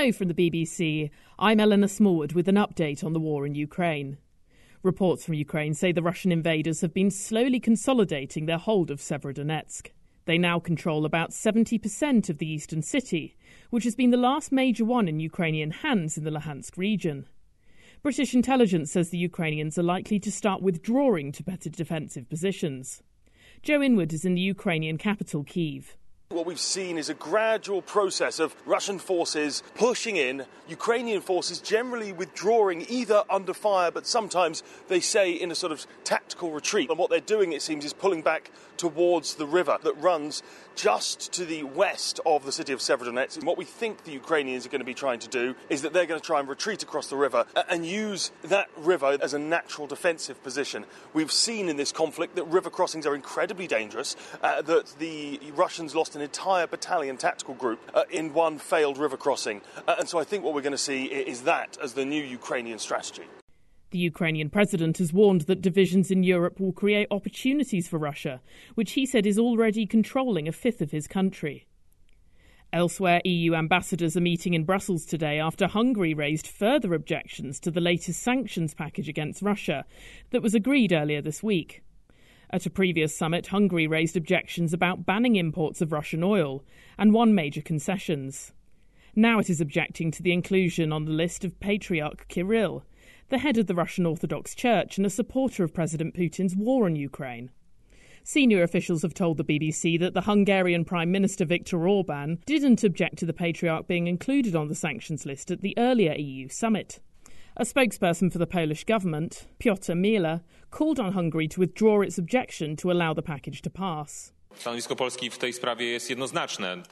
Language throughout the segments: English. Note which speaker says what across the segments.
Speaker 1: Hello from the BBC. I'm Eleanor Smallwood with an update on the war in Ukraine. Reports from Ukraine say the Russian invaders have been slowly consolidating their hold of Severodonetsk. They now control about 70% of the eastern city, which has been the last major one in Ukrainian hands in the Luhansk region. British intelligence says the Ukrainians are likely to start withdrawing to better defensive positions. Joe Inwood is in the Ukrainian capital, Kiev.
Speaker 2: What we've seen is a gradual process of Russian forces pushing in, Ukrainian forces generally withdrawing either under fire, but sometimes they say in a sort of tactical retreat. And what they're doing, it seems, is pulling back towards the river that runs just to the west of the city of Severodonetsk. And what we think the Ukrainians are going to be trying to do is that they're going to try and retreat across the river and use that river as a natural defensive position. We've seen in this conflict that river crossings are incredibly dangerous, uh, that the Russians lost an entire battalion tactical group uh, in one failed river crossing. Uh, and so I think what we're going to see is that as the new Ukrainian strategy.
Speaker 1: The Ukrainian president has warned that divisions in Europe will create opportunities for Russia, which he said is already controlling a fifth of his country. Elsewhere, EU ambassadors are meeting in Brussels today after Hungary raised further objections to the latest sanctions package against Russia that was agreed earlier this week. At a previous summit, Hungary raised objections about banning imports of Russian oil and won major concessions. Now it is objecting to the inclusion on the list of Patriarch Kirill, the head of the Russian Orthodox Church and a supporter of President Putin's war on Ukraine. Senior officials have told the BBC that the Hungarian Prime Minister Viktor Orban didn't object to the Patriarch being included on the sanctions list at the earlier EU summit. A spokesperson for the Polish government, Piotr Müller, called on Hungary to withdraw its objection to allow the package to pass.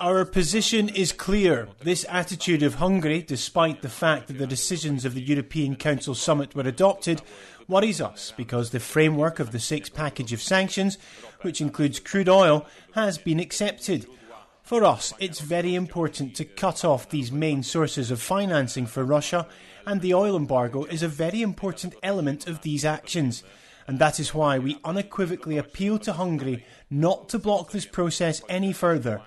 Speaker 3: Our position is clear. This attitude of Hungary, despite the fact that the decisions of the European Council summit were adopted, worries us because the framework of the six package of sanctions, which includes crude oil, has been accepted. For us, it's very important to cut off these main sources of financing for Russia, and the oil embargo is a very important element of these actions. And that is why we unequivocally appeal to Hungary not to block this process any further.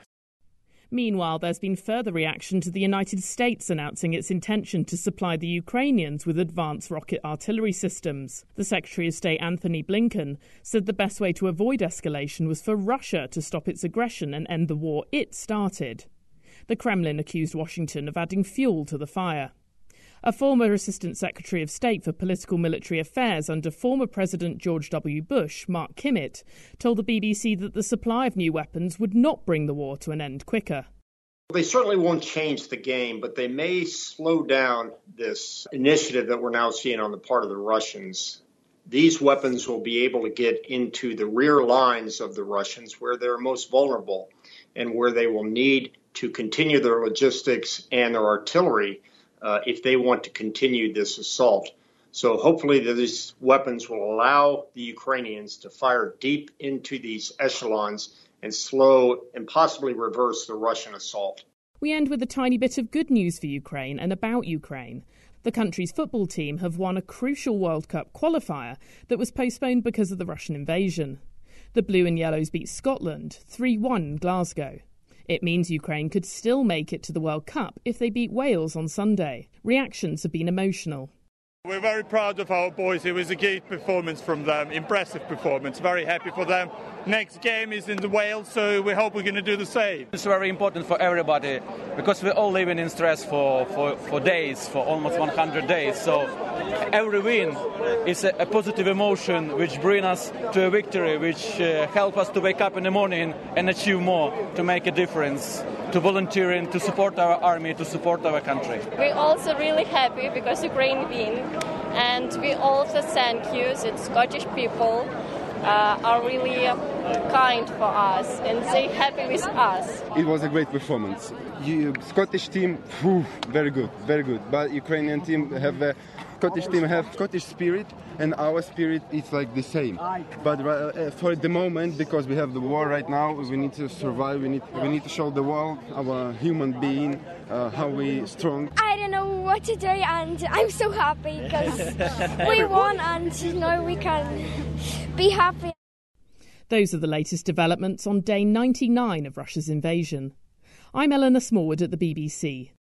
Speaker 1: Meanwhile, there's been further reaction to the United States announcing its intention to supply the Ukrainians with advanced rocket artillery systems. The Secretary of State Antony Blinken said the best way to avoid escalation was for Russia to stop its aggression and end the war it started. The Kremlin accused Washington of adding fuel to the fire. A former Assistant Secretary of State for Political Military Affairs under former President George W. Bush, Mark Kimmitt, told the BBC that the supply of new weapons would not bring the war to an end quicker.
Speaker 4: They certainly won't change the game, but they may slow down this initiative that we're now seeing on the part of the Russians. These weapons will be able to get into the rear lines of the Russians where they're most vulnerable and where they will need to continue their logistics and their artillery Uh, if they want to continue this assault. So hopefully these weapons will allow the Ukrainians to fire deep into these echelons and slow and possibly reverse the Russian assault.
Speaker 1: We end with a tiny bit of good news for Ukraine and about Ukraine. The country's football team have won a crucial World Cup qualifier that was postponed because of the Russian invasion. The Blue and Yellows beat Scotland 3 1 in Glasgow. It means Ukraine could still make it to the World Cup if they beat Wales on Sunday. Reactions have been emotional.
Speaker 5: We're very proud of our boys. It was a great performance from them, impressive performance. Very happy for them. Next game is in the Wales, so we hope we're going to do the same.
Speaker 6: It's very important for everybody because we're all living in stress for, for, for days, for almost 100 days. So every win is a, a positive emotion which brings us to a victory, which uh, help us to wake up in the morning and achieve more, to make a difference, to volunteering, to support our army, to support our country.
Speaker 7: We're also really happy because Ukraine win and we also thank you that Scottish people uh, are really kind for us and they happy with us.
Speaker 8: It was a great performance. You, Scottish team, whew, very good, very good. But Ukrainian team have a Scottish team have Scottish spirit, and our spirit is like the same. But uh, for the moment, because we have the war right now, we need to survive. We need we need to show the world our human being, uh, how we strong.
Speaker 9: I don't know what to do, and I'm so happy because we won, and you know we can be happy.
Speaker 1: Those are the latest developments on day 99 of Russia's invasion. I'm Eleanor Smallwood at the BBC.